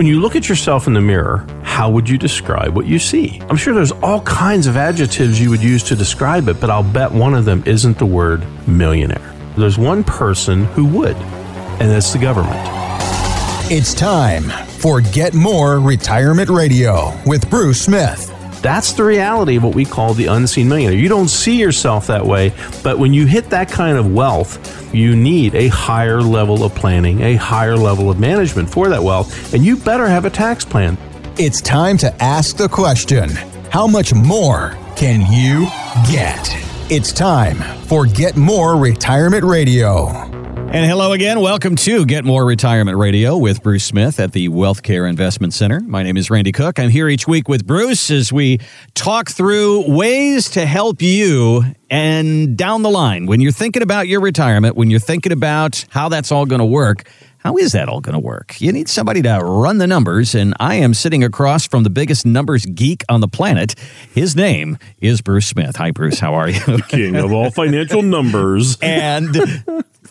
When you look at yourself in the mirror, how would you describe what you see? I'm sure there's all kinds of adjectives you would use to describe it, but I'll bet one of them isn't the word millionaire. There's one person who would, and that's the government. It's time for Get More Retirement Radio with Bruce Smith. That's the reality of what we call the unseen millionaire. You don't see yourself that way, but when you hit that kind of wealth, you need a higher level of planning, a higher level of management for that wealth, and you better have a tax plan. It's time to ask the question How much more can you get? It's time for Get More Retirement Radio. And hello again. Welcome to Get More Retirement Radio with Bruce Smith at the Wealth Care Investment Center. My name is Randy Cook. I'm here each week with Bruce as we talk through ways to help you and down the line when you're thinking about your retirement, when you're thinking about how that's all going to work. How is that all going to work? You need somebody to run the numbers, and I am sitting across from the biggest numbers geek on the planet. His name is Bruce Smith. Hi, Bruce. How are you? King of all financial numbers. and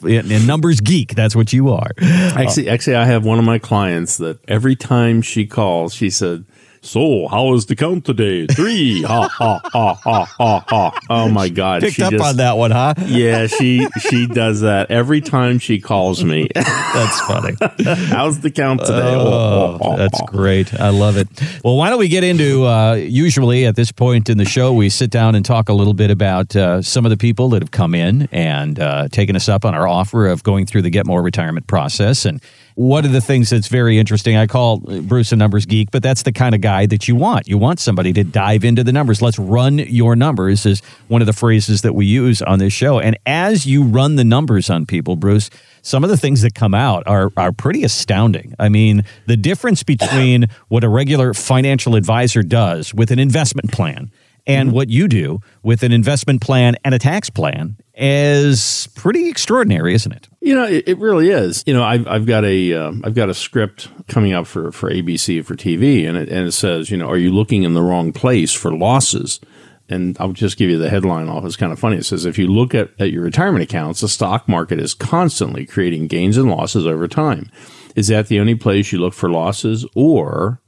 and numbers geek. That's what you are. Actually, actually, I have one of my clients that every time she calls, she said, so, how is the count today? Three. ha ha ha ha ha ha. Oh my God! Picked she up just, on that one, huh? yeah, she she does that every time she calls me. that's funny. How's the count today? Oh, that's great. I love it. Well, why don't we get into? Uh, usually at this point in the show, we sit down and talk a little bit about uh, some of the people that have come in and uh, taken us up on our offer of going through the Get More retirement process and one of the things that's very interesting, I call Bruce a numbers geek, but that's the kind of guy that you want. You want somebody to dive into the numbers. Let's run your numbers, is one of the phrases that we use on this show. And as you run the numbers on people, Bruce, some of the things that come out are, are pretty astounding. I mean, the difference between what a regular financial advisor does with an investment plan and mm-hmm. what you do with an investment plan and a tax plan is pretty extraordinary, isn't it? You know, it, it really is. You know, I've, I've got a have uh, got a script coming up for, for ABC for TV, and it, and it says, you know, are you looking in the wrong place for losses? And I'll just give you the headline off. It's kind of funny. It says, if you look at, at your retirement accounts, the stock market is constantly creating gains and losses over time. Is that the only place you look for losses, or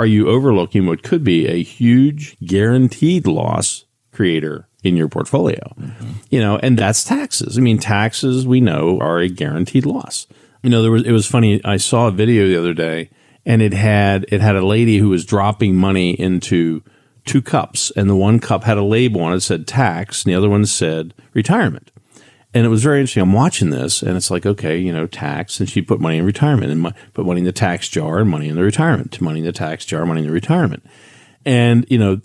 are you overlooking what could be a huge guaranteed loss creator in your portfolio. Mm-hmm. You know, and that's taxes. I mean, taxes we know are a guaranteed loss. You know, there was it was funny. I saw a video the other day, and it had it had a lady who was dropping money into two cups, and the one cup had a label on it that said tax, and the other one said retirement. And it was very interesting. I'm watching this, and it's like, okay, you know, tax, and she put money in retirement, and put money in the tax jar, and money in the retirement, money in the tax jar, money in the retirement. And you know,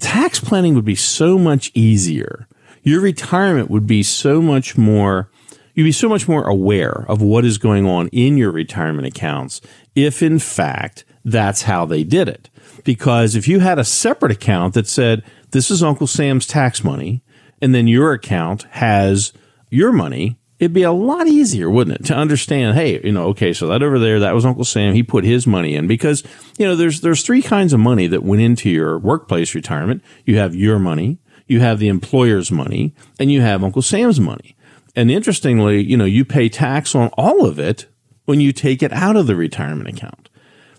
tax planning would be so much easier. Your retirement would be so much more, you'd be so much more aware of what is going on in your retirement accounts if, in fact, that's how they did it. Because if you had a separate account that said, this is Uncle Sam's tax money, and then your account has your money, it'd be a lot easier, wouldn't it, to understand, hey, you know, okay, so that over there, that was Uncle Sam. He put his money in because, you know, there's there's three kinds of money that went into your workplace retirement. You have your money, you have the employer's money, and you have Uncle Sam's money. And interestingly, you know, you pay tax on all of it when you take it out of the retirement account.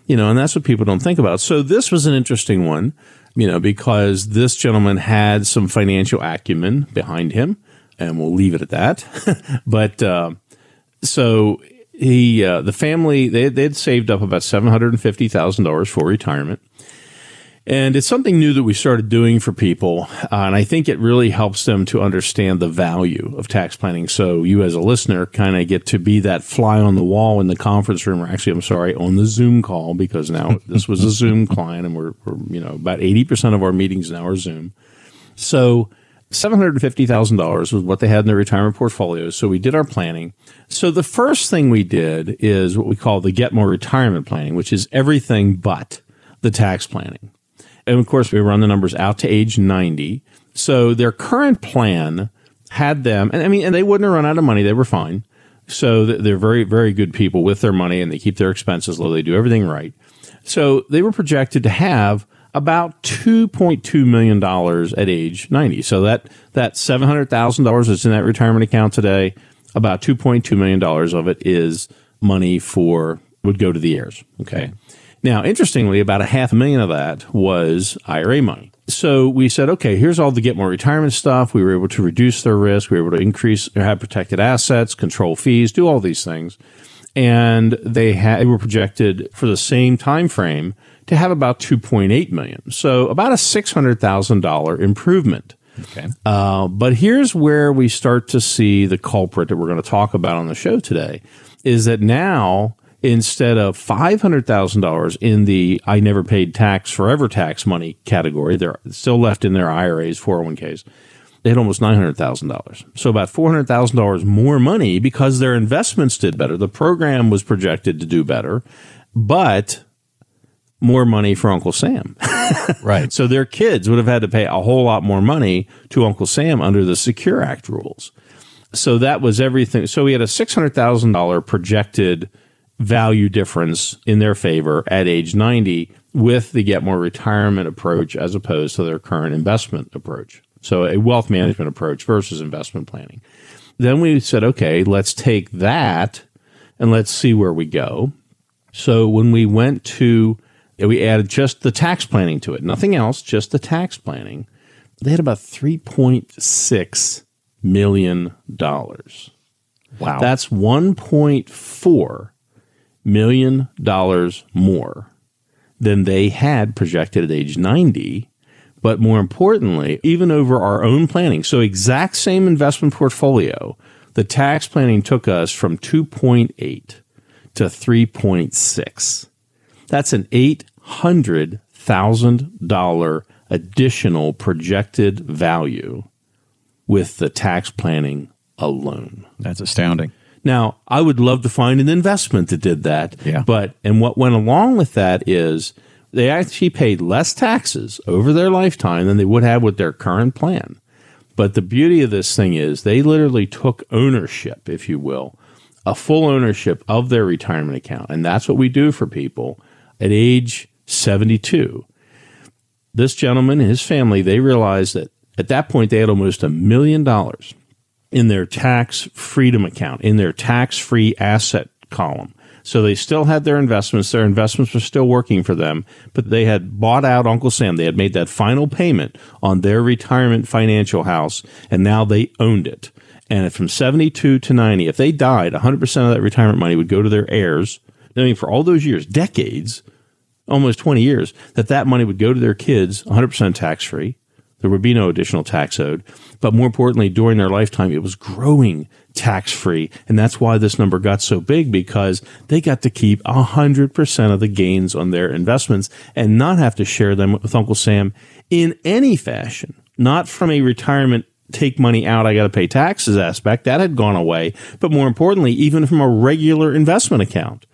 You know, and that's what people don't think about. So this was an interesting one, you know, because this gentleman had some financial acumen behind him and we'll leave it at that. but uh, so he, uh, the family, they they'd saved up about seven hundred and fifty thousand dollars for retirement, and it's something new that we started doing for people, uh, and I think it really helps them to understand the value of tax planning. So you, as a listener, kind of get to be that fly on the wall in the conference room, or actually, I'm sorry, on the Zoom call because now this was a Zoom client, and we're, we're you know about eighty percent of our meetings now are Zoom. So $750,000 was what they had in their retirement portfolios. So we did our planning. So the first thing we did is what we call the Get More Retirement Planning, which is everything but the tax planning. And of course, we run the numbers out to age 90. So their current plan had them, and I mean, and they wouldn't have run out of money. They were fine. So they're very, very good people with their money and they keep their expenses low. They do everything right. So they were projected to have about $2.2 million at age 90. So that, that $700,000 that's in that retirement account today, about $2.2 million of it is money for would go to the heirs. Okay. Okay. Now, interestingly, about a half a million of that was IRA money. So we said, okay, here's all the Get More retirement stuff. We were able to reduce their risk. We were able to increase or have protected assets, control fees, do all these things. And they, had, they were projected for the same time frame to have about 2.8 million. So about a $600,000 improvement. Okay. Uh, but here's where we start to see the culprit that we're going to talk about on the show today is that now instead of $500,000 in the I never paid tax forever tax money category, they're still left in their IRAs, 401ks. They had almost $900,000. So about $400,000 more money because their investments did better. The program was projected to do better, but more money for Uncle Sam. Right. So their kids would have had to pay a whole lot more money to Uncle Sam under the Secure Act rules. So that was everything. So we had a $600,000 projected value difference in their favor at age 90 with the Get More retirement approach as opposed to their current investment approach. So a wealth management approach versus investment planning. Then we said, okay, let's take that and let's see where we go. So when we went to, we added just the tax planning to it, nothing else, just the tax planning. They had about $3.6 million. Wow. That's $1.4 million dollars more than they had projected at age 90. But more importantly, even over our own planning, so exact same investment portfolio, the tax planning took us from 2.8 to 3.6. That's an $800,000 additional projected value with the tax planning alone. That's astounding. Now, I would love to find an investment that did that. Yeah. But, and what went along with that is they actually paid less taxes over their lifetime than they would have with their current plan. But the beauty of this thing is they literally took ownership, if you will, a full ownership of their retirement account. And that's what we do for people at age 72. This gentleman and his family, they realized that at that point they had almost a million dollars in their tax freedom account, in their tax free asset column. So they still had their investments. Their investments were still working for them, but they had bought out Uncle Sam. They had made that final payment on their retirement financial house, and now they owned it. And from 72 to 90, if they died, 100% of that retirement money would go to their heirs. I mean, for all those years, decades, almost 20 years, that that money would go to their kids 100% tax free. There would be no additional tax owed. But more importantly, during their lifetime, it was growing tax free. And that's why this number got so big because they got to keep 100% of the gains on their investments and not have to share them with Uncle Sam in any fashion, not from a retirement take money out, I got to pay taxes aspect. That had gone away. But more importantly, even from a regular investment account.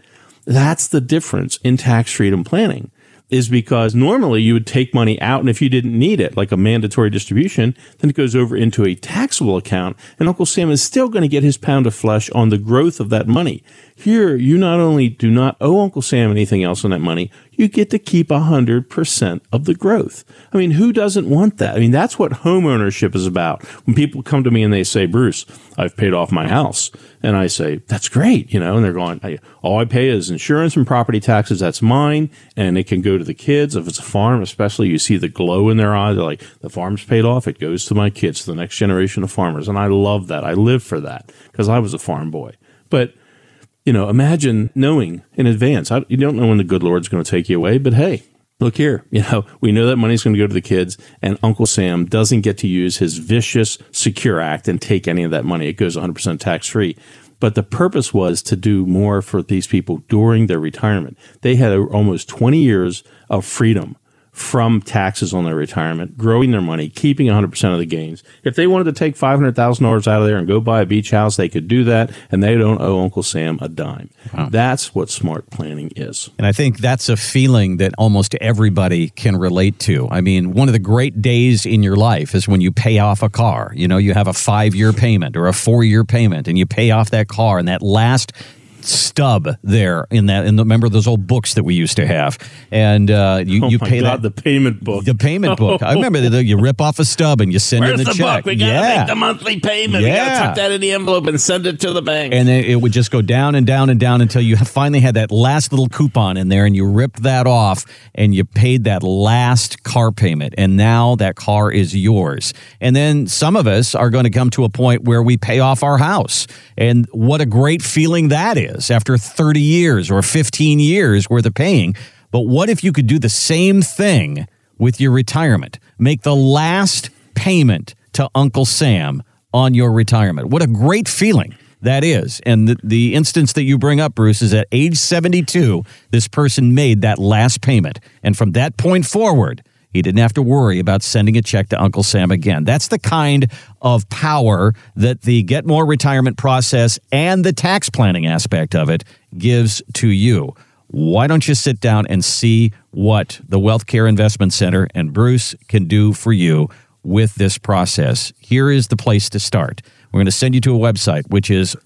That's the difference in tax freedom planning is because normally you would take money out and if you didn't need it, like a mandatory distribution, then it goes over into a taxable account and Uncle Sam is still going to get his pound of flesh on the growth of that money. Here, you not only do not owe Uncle Sam anything else on that money, you get to keep 100% of the growth. I mean, who doesn't want that? I mean, that's what home ownership is about. When people come to me and they say, Bruce, I've paid off my house. And I say, that's great, you know, and they're going, I, all I pay is insurance and property taxes. That's mine. And it can go to the kids. If it's a farm, especially, you see the glow in their eyes. They're like, the farm's paid off. It goes to my kids, to the next generation of farmers. And I love that. I live for that because I was a farm boy. But you know, imagine knowing in advance. I, you don't know when the good Lord's going to take you away, but hey, look here. You know, we know that money's going to go to the kids, and Uncle Sam doesn't get to use his vicious Secure Act and take any of that money. It goes 100% tax free. But the purpose was to do more for these people during their retirement. They had almost 20 years of freedom from taxes on their retirement, growing their money, keeping 100% of the gains. If they wanted to take $500,000 out of there and go buy a beach house, they could do that, and they don't owe Uncle Sam a dime. Wow. That's what smart planning is. And I think that's a feeling that almost everybody can relate to. I mean, one of the great days in your life is when you pay off a car. You know, you have a five year payment or a four year payment, and you pay off that car, and that last stub there in that. And remember those old books that we used to have, and uh, you oh you my pay God, that the payment book. the payment book. I remember that you rip off a stub and you send Where's in the, the check. book? We gotta yeah. make the monthly payment. We Yeah. gotta tuck that in the envelope and send it to the bank. and then it would just go down and down and down until you finally had that last little coupon in there and you ripped that off and you paid that last car payment and now that car is yours and then some of us are going to come to a point where we pay off our house and what a great feeling that is after 30 years or 15 years worth of paying but what if you could do the same thing with your retirement make the last payment to uncle sam on your retirement what a great feeling that is. And the, the instance that you bring up, Bruce, is at age 72, this person made that last payment. And from that point forward, he didn't have to worry about sending a check to Uncle Sam again. That's the kind of power that the Get More retirement process and the tax planning aspect of it gives to you. Why don't you sit down and see what the Wealth Care Investment Center and Bruce can do for you with this process? Here is the place to start. We're going to send you to a website, which is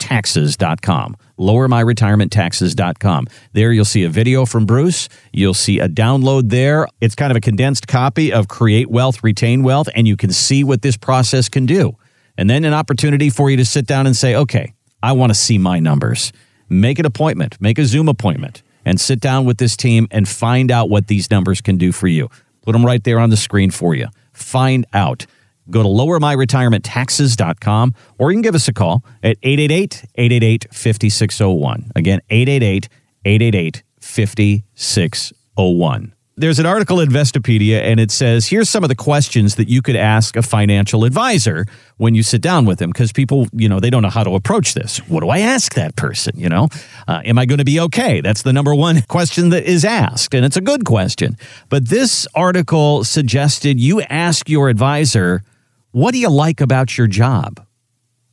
lowermyretirementtaxes.com. Lowermyretirementtaxes.com. There you'll see a video from Bruce. You'll see a download there. It's kind of a condensed copy of Create Wealth, Retain Wealth, and you can see what this process can do. And then an opportunity for you to sit down and say, okay, I want to see my numbers. Make an appointment, make a Zoom appointment, and sit down with this team and find out what these numbers can do for you. Put them right there on the screen for you. Find out. Go to lowermyretirementtaxes.com or you can give us a call at 888 888 5601. Again, 888 888 5601. There's an article in Investopedia and it says here's some of the questions that you could ask a financial advisor when you sit down with them because people, you know, they don't know how to approach this. What do I ask that person? You know, uh, am I going to be okay? That's the number one question that is asked, and it's a good question. But this article suggested you ask your advisor, What do you like about your job?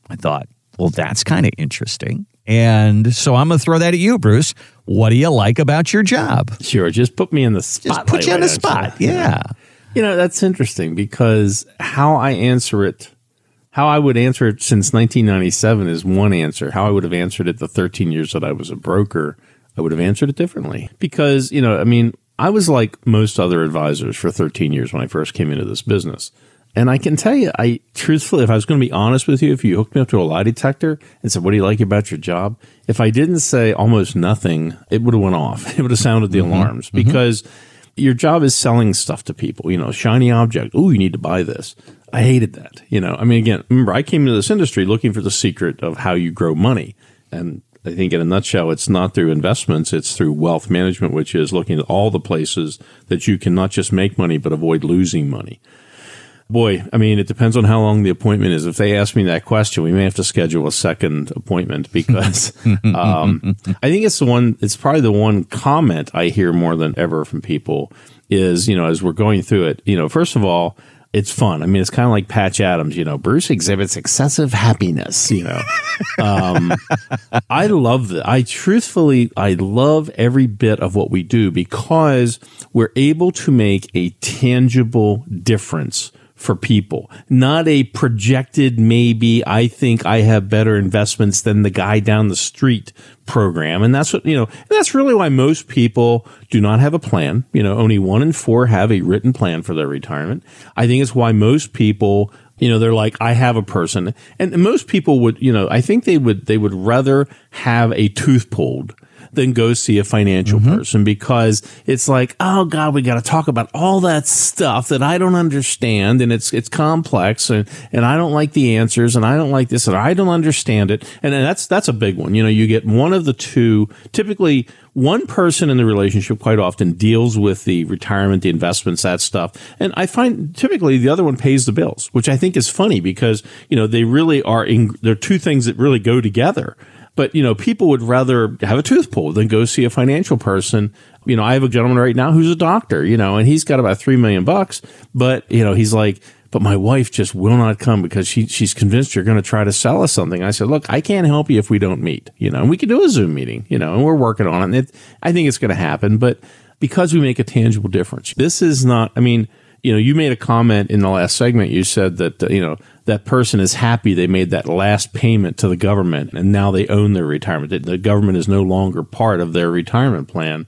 I thought, well, that's kind of interesting. And so I'm going to throw that at you, Bruce. What do you like about your job? sure, just put me in the spot. Just put you on the spot. Yeah. You know, that's interesting because how I answer it, how I would answer it since 1997 is one answer. How I would have answered it the 13 years that I was a broker, I would have answered it differently. Because, you know, I mean, I was like most other advisors for 13 years when I first came into this business. And I can tell you, I truthfully, if I was going to be honest with you, if you hooked me up to a lie detector and said, "What do you like about your job?" If I didn't say almost nothing, it would have went off. It would have sounded the mm-hmm. alarms mm-hmm. because your job is selling stuff to people. You know, shiny object. Oh, you need to buy this. I hated that. You know, I mean, again, remember, I came into this industry looking for the secret of how you grow money, and I think in a nutshell, it's not through investments; it's through wealth management, which is looking at all the places that you can not just make money but avoid losing money. Boy, I mean, it depends on how long the appointment is. If they ask me that question, we may have to schedule a second appointment because um, I think it's the one. It's probably the one comment I hear more than ever from people is you know as we're going through it. You know, first of all, it's fun. I mean, it's kind of like Patch Adams. You know, Bruce exhibits excessive happiness. You know, um, I love that. I truthfully, I love every bit of what we do because we're able to make a tangible difference for people, not a projected maybe I think I have better investments than the guy down the street program. And that's what, you know, that's really why most people do not have a plan. You know, only one in four have a written plan for their retirement. I think it's why most people you know, they're like, I have a person. And most people would, you know, I think they would, they would rather have a tooth pulled than go see a financial mm-hmm. person because it's like, oh God, we got to talk about all that stuff that I don't understand and it's it's complex and and I don't like the answers and I don't like this and I don't understand it and, and that's that's a big one. You know, you get one of the two. Typically, one person in the relationship quite often deals with the retirement, the investments, that stuff. And I find typically the other one pays the bills, which I think is funny because, you know, they really are, in, they're two things that really go together. But, you know, people would rather have a tooth pulled than go see a financial person. You know, I have a gentleman right now who's a doctor, you know, and he's got about three million bucks, but, you know, he's like, but my wife just will not come because she she's convinced you're going to try to sell us something. I said, look, I can't help you if we don't meet, you know, and we can do a Zoom meeting, you know, and we're working on it. And it I think it's going to happen, but because we make a tangible difference, this is not, I mean, you know, you made a comment in the last segment. You said that, uh, you know, that person is happy they made that last payment to the government and now they own their retirement. The government is no longer part of their retirement plan.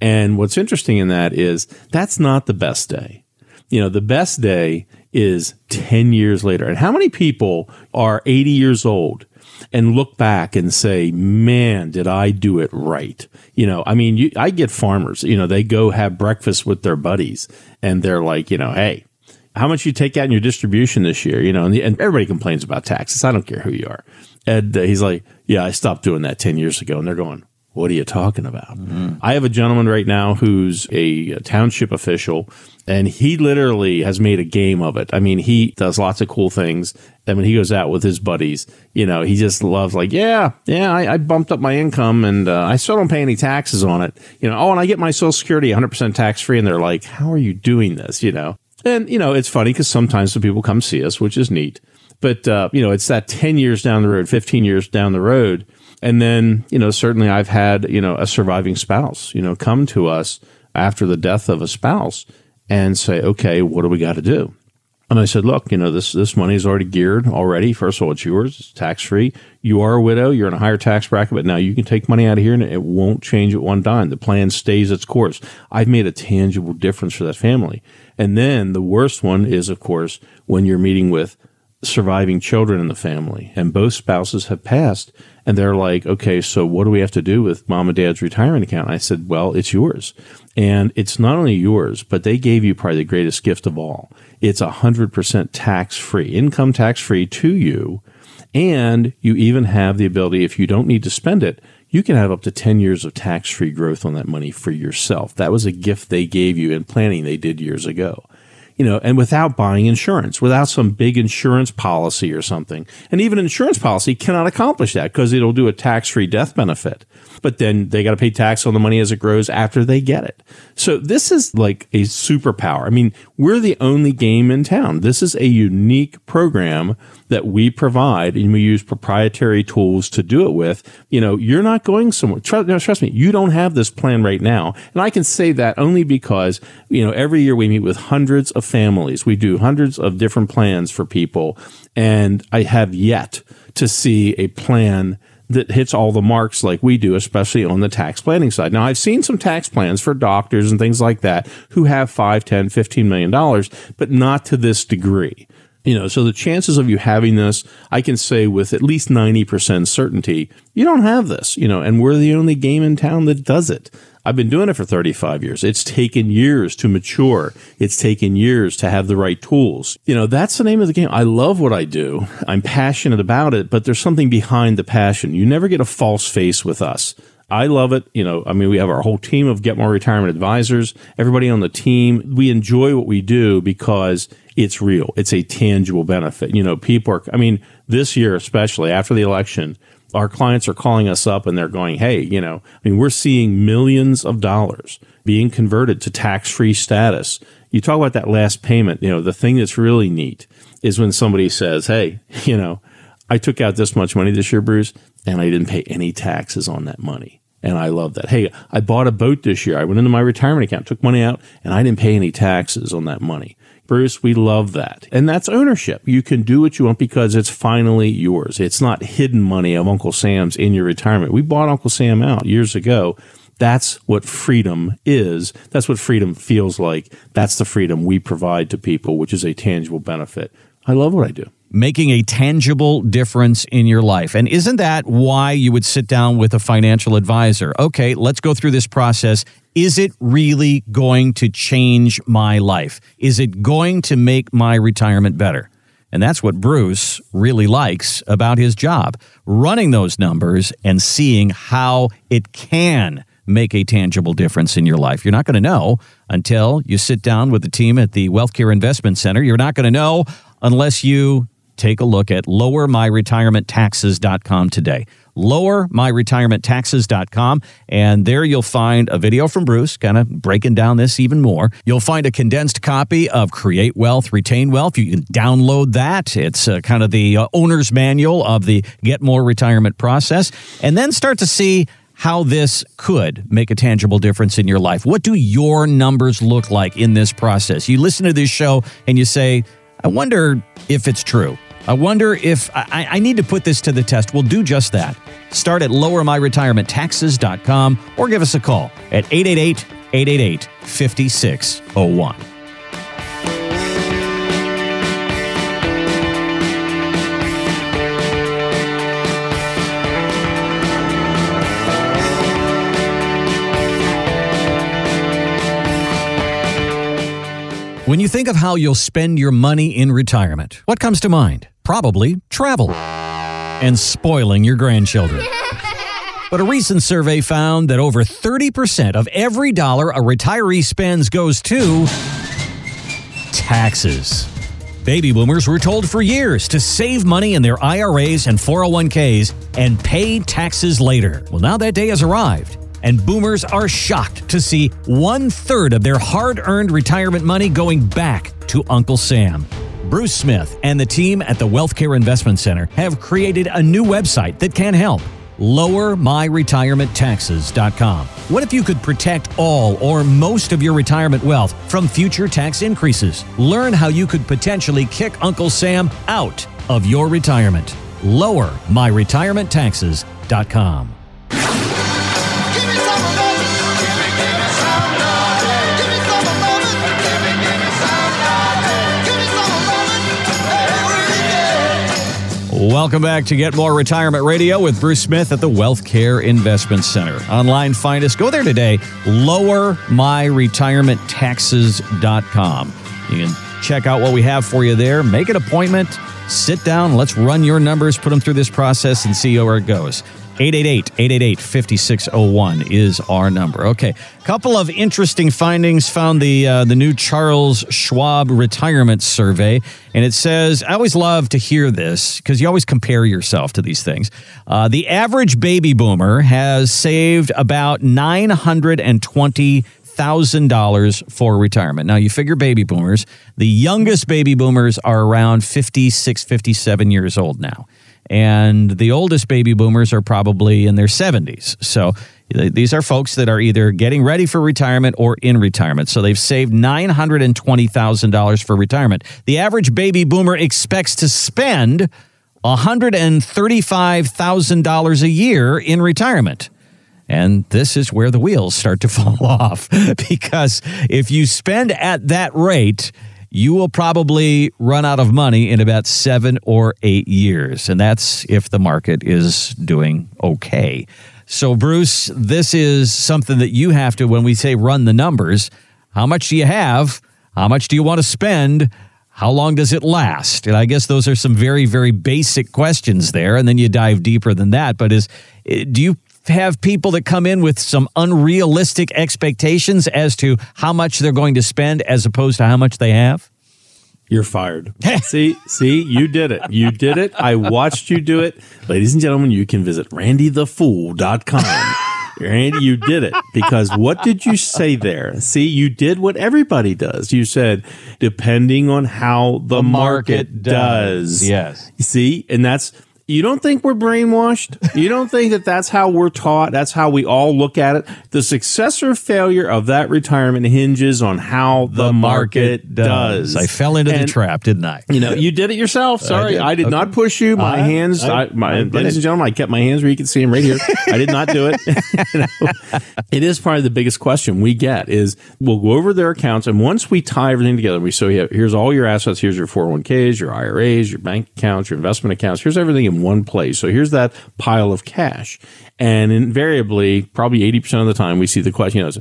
And what's interesting in that is that's not the best day. You know, the best day is 10 years later. And how many people are 80 years old and look back and say, man, did I do it right? You know, I mean, you, I get farmers, you know, they go have breakfast with their buddies and they're like, you know, hey, how much you take out in your distribution this year? You know, and, the, and everybody complains about taxes. I don't care who you are. And uh, he's like, yeah, I stopped doing that 10 years ago. And they're going, what are you talking about? Mm-hmm. I have a gentleman right now who's a, a, township official, and he literally has made a game of it. I mean, he does lots of cool things. And when he goes out with his buddies, you know, he just loves like, yeah, yeah, I, I bumped up my income, and uh, I still don't pay any taxes on it. You know, oh, and I get my Social Security 100% tax free, and they're like, how are you doing this? You know, and you know, it's funny because sometimes the people come see us, which is neat. But uh, you know, it's that 10 years down the road, 15 years down the road and then, you know, certainly I've had, you know, a surviving spouse, you know, come to us after the death of a spouse and say, okay, what do we got to do? And I said, look, you know, this, this money is already geared already. First of all, it's yours. It's tax free. You are a widow. You're in a higher tax bracket, but now you can take money out of here and it won't change at one dime. The plan stays its course. I've made a tangible difference for that family. And then the worst one is, of course, when you're meeting with surviving children in the family and both spouses have passed and they're like, okay, so what do we have to do with mom and dad's retirement account? And I said, well, it's yours. And it's not only yours, but they gave you probably the greatest gift of all. It's 100% tax free, income tax free to you. And you even have the ability, if you don't need to spend it, you can have up to 10 years of tax free growth on that money for yourself. That was a gift they gave you in planning they did years ago you know, and without buying insurance, without some big insurance policy or something. And even insurance policy cannot accomplish that because it'll do a tax free death benefit. But then they got to pay tax on the money as it grows after they get it. So this is like a superpower. I mean, we're the only game in town. This is a unique program that we provide and we use proprietary tools to do it with, you know, you're not going somewhere. Trust, no, trust me, you don't have this plan right now. And I can say that only because, you know, every year we meet with hundreds of families. We do hundreds of different plans for people. And I have yet to see a plan that hits all the marks like we do, especially on the tax planning side. Now, I've seen some tax plans for doctors and things like that who have 5, 10, 15 million dollars, but not to this degree. You know, so the chances of you having this, I can say with at least 90% certainty, you don't have this, you know, and we're the only game in town that does it. I've been doing it for 35 years. It's taken years to mature. It's taken years to have the right tools. You know, that's the name of the game. I love what I do. I'm passionate about it, but there's something behind the passion. You never get a false face with us. I love it. You know, I mean, we have our whole team of Get More Retirement advisors, everybody on the team. We enjoy what we do because it's real. It's a tangible benefit. You know, people are, I mean, this year, especially after the election, our clients are calling us up and they're going, Hey, you know, I mean, we're seeing millions of dollars being converted to tax free status. You talk about that last payment. You know, the thing that's really neat is when somebody says, Hey, you know, I took out this much money this year, Bruce, and I didn't pay any taxes on that money. And I love that. Hey, I bought a boat this year. I went into my retirement account, took money out, and I didn't pay any taxes on that money. Bruce, we love that. And that's ownership. You can do what you want because it's finally yours. It's not hidden money of Uncle Sam's in your retirement. We bought Uncle Sam out years ago. That's what freedom is. That's what freedom feels like. That's the freedom we provide to people, which is a tangible benefit. I love what I do making a tangible difference in your life. And isn't that why you would sit down with a financial advisor? Okay, let's go through this process. Is it really going to change my life? Is it going to make my retirement better? And that's what Bruce really likes about his job running those numbers and seeing how it can make a tangible difference in your life. You're not going to know until you sit down with the team at the Wealthcare Investment Center. You're not going to know unless you take a look at lowermyretirementtaxes.com today. Lowermyretirementtaxes.com. And there you'll find a video from Bruce, kind of breaking down this even more. You'll find a condensed copy of Create Wealth, Retain Wealth. You can download that. It's uh, kind of the uh, owner's manual of the Get More retirement process. And then start to see how this could make a tangible difference in your life. What do your numbers look like in this process? You listen to this show and you say, I wonder if it's true. I wonder if I, I need to put this to the test. We'll do just that. Start at lowermyretirementtaxes.com or give us a call at 888 888 5601. When you think of how you'll spend your money in retirement, what comes to mind? Probably travel and spoiling your grandchildren. But a recent survey found that over 30% of every dollar a retiree spends goes to taxes. Baby boomers were told for years to save money in their IRAs and 401ks and pay taxes later. Well, now that day has arrived and boomers are shocked to see one third of their hard earned retirement money going back to Uncle Sam. Bruce Smith and the team at the Wealthcare Investment Center have created a new website that can help. LowerMyRetirementTaxes.com. What if you could protect all or most of your retirement wealth from future tax increases? Learn how you could potentially kick Uncle Sam out of your retirement. LowerMyRetirementTaxes.com. Welcome back to Get More Retirement Radio with Bruce Smith at the Wealth Care Investment Center. Online, find us. Go there today. LowerMyRetirementTaxes.com. You can check out what we have for you there. Make an appointment. Sit down. Let's run your numbers, put them through this process, and see where it goes. 888-888-5601 is our number. Okay, A couple of interesting findings found the uh, the new Charles Schwab retirement survey, and it says I always love to hear this because you always compare yourself to these things. Uh, the average baby boomer has saved about nine hundred and twenty thousand dollars for retirement. Now you figure baby boomers, the youngest baby boomers are around 56, 57 years old now and the oldest baby boomers are probably in their 70s. So these are folks that are either getting ready for retirement or in retirement. So they've saved $920,000 for retirement. The average baby boomer expects to spend $135,000 a year in retirement. And this is where the wheels start to fall off because if you spend at that rate, you will probably run out of money in about seven or eight years. And that's if the market is doing okay. So, Bruce, this is something that you have to, when we say run the numbers, how much do you have? How much do you want to spend? How long does it last? And I guess those are some very, very basic questions there. And then you dive deeper than that. But is eh, do you have people that come in with some unrealistic expectations as to how much they're going to spend as opposed to how much they have? You're fired. see, see, you did it. You did it. I watched you do it. Ladies and gentlemen, you can visit randythefool.com. Randy, you did it because what did you say there? See, you did what everybody does. You said, depending on how the, the market, market does. does. Yes. See, and that's you don't think we're brainwashed? You don't think that that's how we're taught? That's how we all look at it? The success or failure of that retirement hinges on how the, the market, market does. does. I fell into and, the trap, didn't I? You know, you did it yourself. Sorry, I did, I did okay. not push you. My hands, I, my, ladies and gentlemen, I kept my hands where you can see them right here. I did not do it. you know, it is probably the biggest question we get is we'll go over their accounts, and once we tie everything together, we say, here's all your assets, here's your 401ks, your IRAs, your bank accounts, your investment accounts, here's everything in one place. So here's that pile of cash. And invariably, probably 80% of the time, we see the question, you know,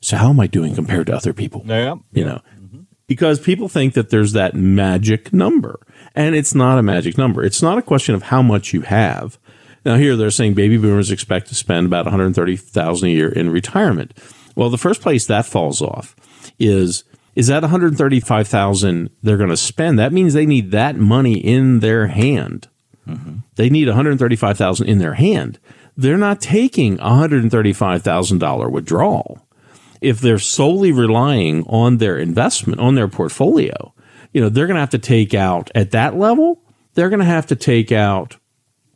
so how am I doing compared to other people? Yeah. You know, mm-hmm. because people think that there's that magic number. And it's not a magic number. It's not a question of how much you have. Now here they're saying baby boomers expect to spend about 130,000 a year in retirement. Well, the first place that falls off is is that 135,000 they're going to spend. That means they need that money in their hand They need 135,000 in their hand. They're not taking a $135,000 withdrawal. If they're solely relying on their investment, on their portfolio, you know, they're going to have to take out at that level, they're going to have to take out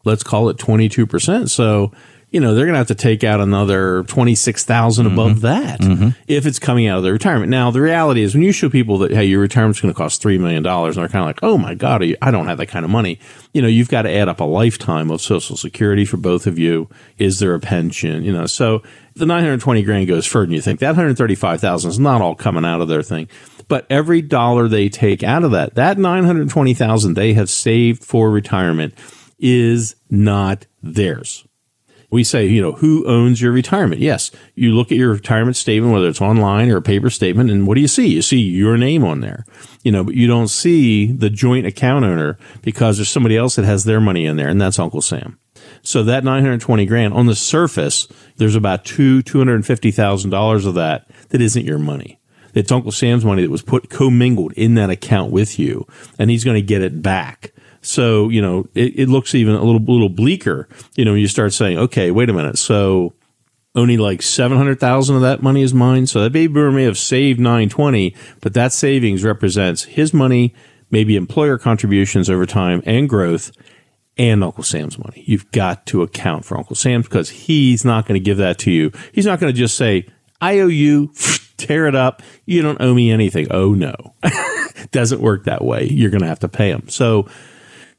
let's call it 22%. So you know, they're going to have to take out another 26,000 mm-hmm. above that mm-hmm. if it's coming out of their retirement. Now, the reality is when you show people that, hey, your retirement's going to cost $3 million, and they're kind of like, oh my God, I don't have that kind of money. You know, you've got to add up a lifetime of Social Security for both of you. Is there a pension? You know, so the 920 grand goes further than you think. That 135,000 is not all coming out of their thing. But every dollar they take out of that, that 920,000 they have saved for retirement is not theirs we say, you know, who owns your retirement? Yes, you look at your retirement statement, whether it's online or a paper statement, and what do you see? You see your name on there, you know, but you don't see the joint account owner because there's somebody else that has their money in there, and that's Uncle Sam. So that 920 grand on the surface, there's about two, $250,000 of that that isn't your money. It's Uncle Sam's money that was put commingled in that account with you, and he's going to get it back. So, you know, it, it looks even a little, little bleaker, you know, you start saying, okay, wait a minute. So only like 700,000 of that money is mine. So that baby boomer may have saved 920, but that savings represents his money, maybe employer contributions over time and growth and Uncle Sam's money. You've got to account for Uncle Sam's because he's not going to give that to you. He's not going to just say, I owe you, tear it up. You don't owe me anything. Oh no. Doesn't work that way. You're going to have to pay him. So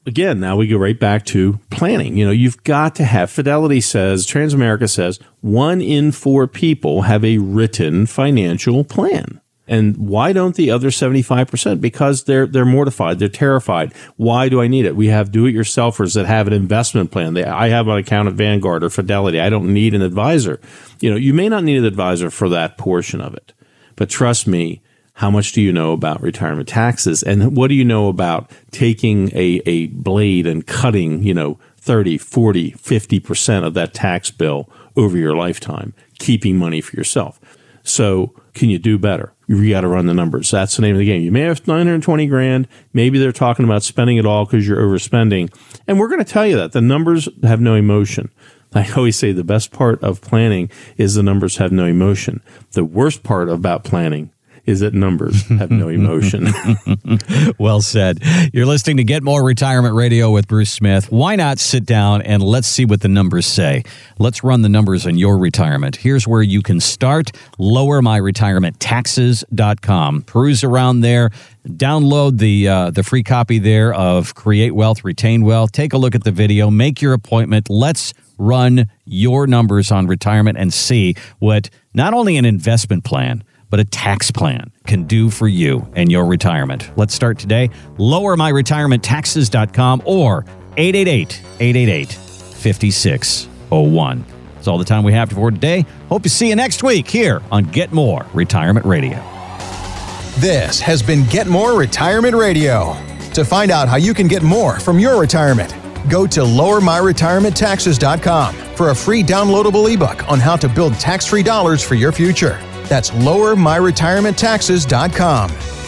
again, now we go right back to planning. You know, you've got to have Fidelity says, Transamerica says, one in four people have a written financial plan. And why don't the other 75%? Because they're, they're mortified. They're terrified. Why do I need it? We have do it yourselfers that have an investment plan. They, I have an account at Vanguard or Fidelity. I don't need an advisor. You know, you may not need an advisor for that portion of it, but trust me, how much do you know about retirement taxes? And what do you know about taking a, a blade and cutting, you know, 30, 40, 50% of that tax bill over your lifetime, keeping money for yourself? So can you do better? You got to run the numbers. That's the name of the game. You may have 920 grand. Maybe they're talking about spending it all because you're overspending. And we're going to tell you that the numbers have no emotion. I always say the best part of planning is the numbers have no emotion. The worst part about planning is that numbers have no emotion. well said. You're listening to Get More Retirement Radio with Bruce Smith. Why not sit down and let's see what the numbers say? Let's run the numbers on your retirement. Here's where you can start lowermyretirementtaxes.com. Peruse around there. Download the uh, the free copy there of Create Wealth, Retain Wealth. Take a look at the video. Make your appointment. Let's run your numbers on retirement and see what not only an investment plan but a tax plan can do for you and your retirement. Let's start today. LowerMyRetirementTaxes.com or 888 888 5601. That's all the time we have for today. Hope to see you next week here on Get More Retirement Radio. This has been Get More Retirement Radio. To find out how you can get more from your retirement, go to lowermyretirementtaxes.com for a free downloadable ebook on how to build tax free dollars for your future. That's lowermyretirementtaxes.com.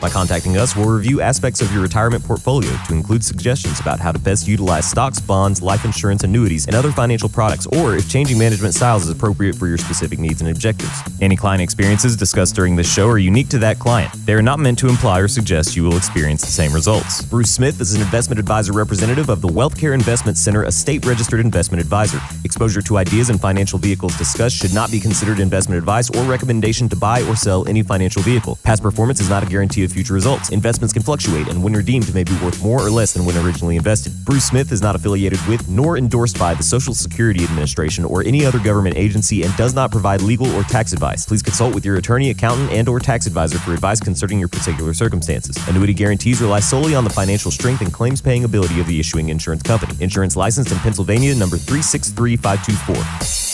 By contacting us, we'll review aspects of your retirement portfolio to include suggestions about how to best utilize stocks, bonds, life insurance, annuities, and other financial products, or if changing management styles is appropriate for your specific needs and objectives. Any client experiences discussed during this show are unique to that client. They are not meant to imply or suggest you will experience the same results. Bruce Smith is an investment advisor representative of the Wealthcare Investment Center, a state registered investment advisor. Exposure to ideas and financial vehicles discussed should not be considered investment advice or recommendation to buy or sell any financial vehicle. Past performance is not a guarantee of future results. Investments can fluctuate, and when redeemed, may be worth more or less than when originally invested. Bruce Smith is not affiliated with nor endorsed by the Social Security Administration or any other government agency and does not provide legal or tax advice. Please consult with your attorney, accountant, and or tax advisor for advice concerning your particular circumstances. Annuity guarantees rely solely on the financial strength and claims paying ability of the issuing insurance company. Insurance licensed in Pennsylvania, number 363524.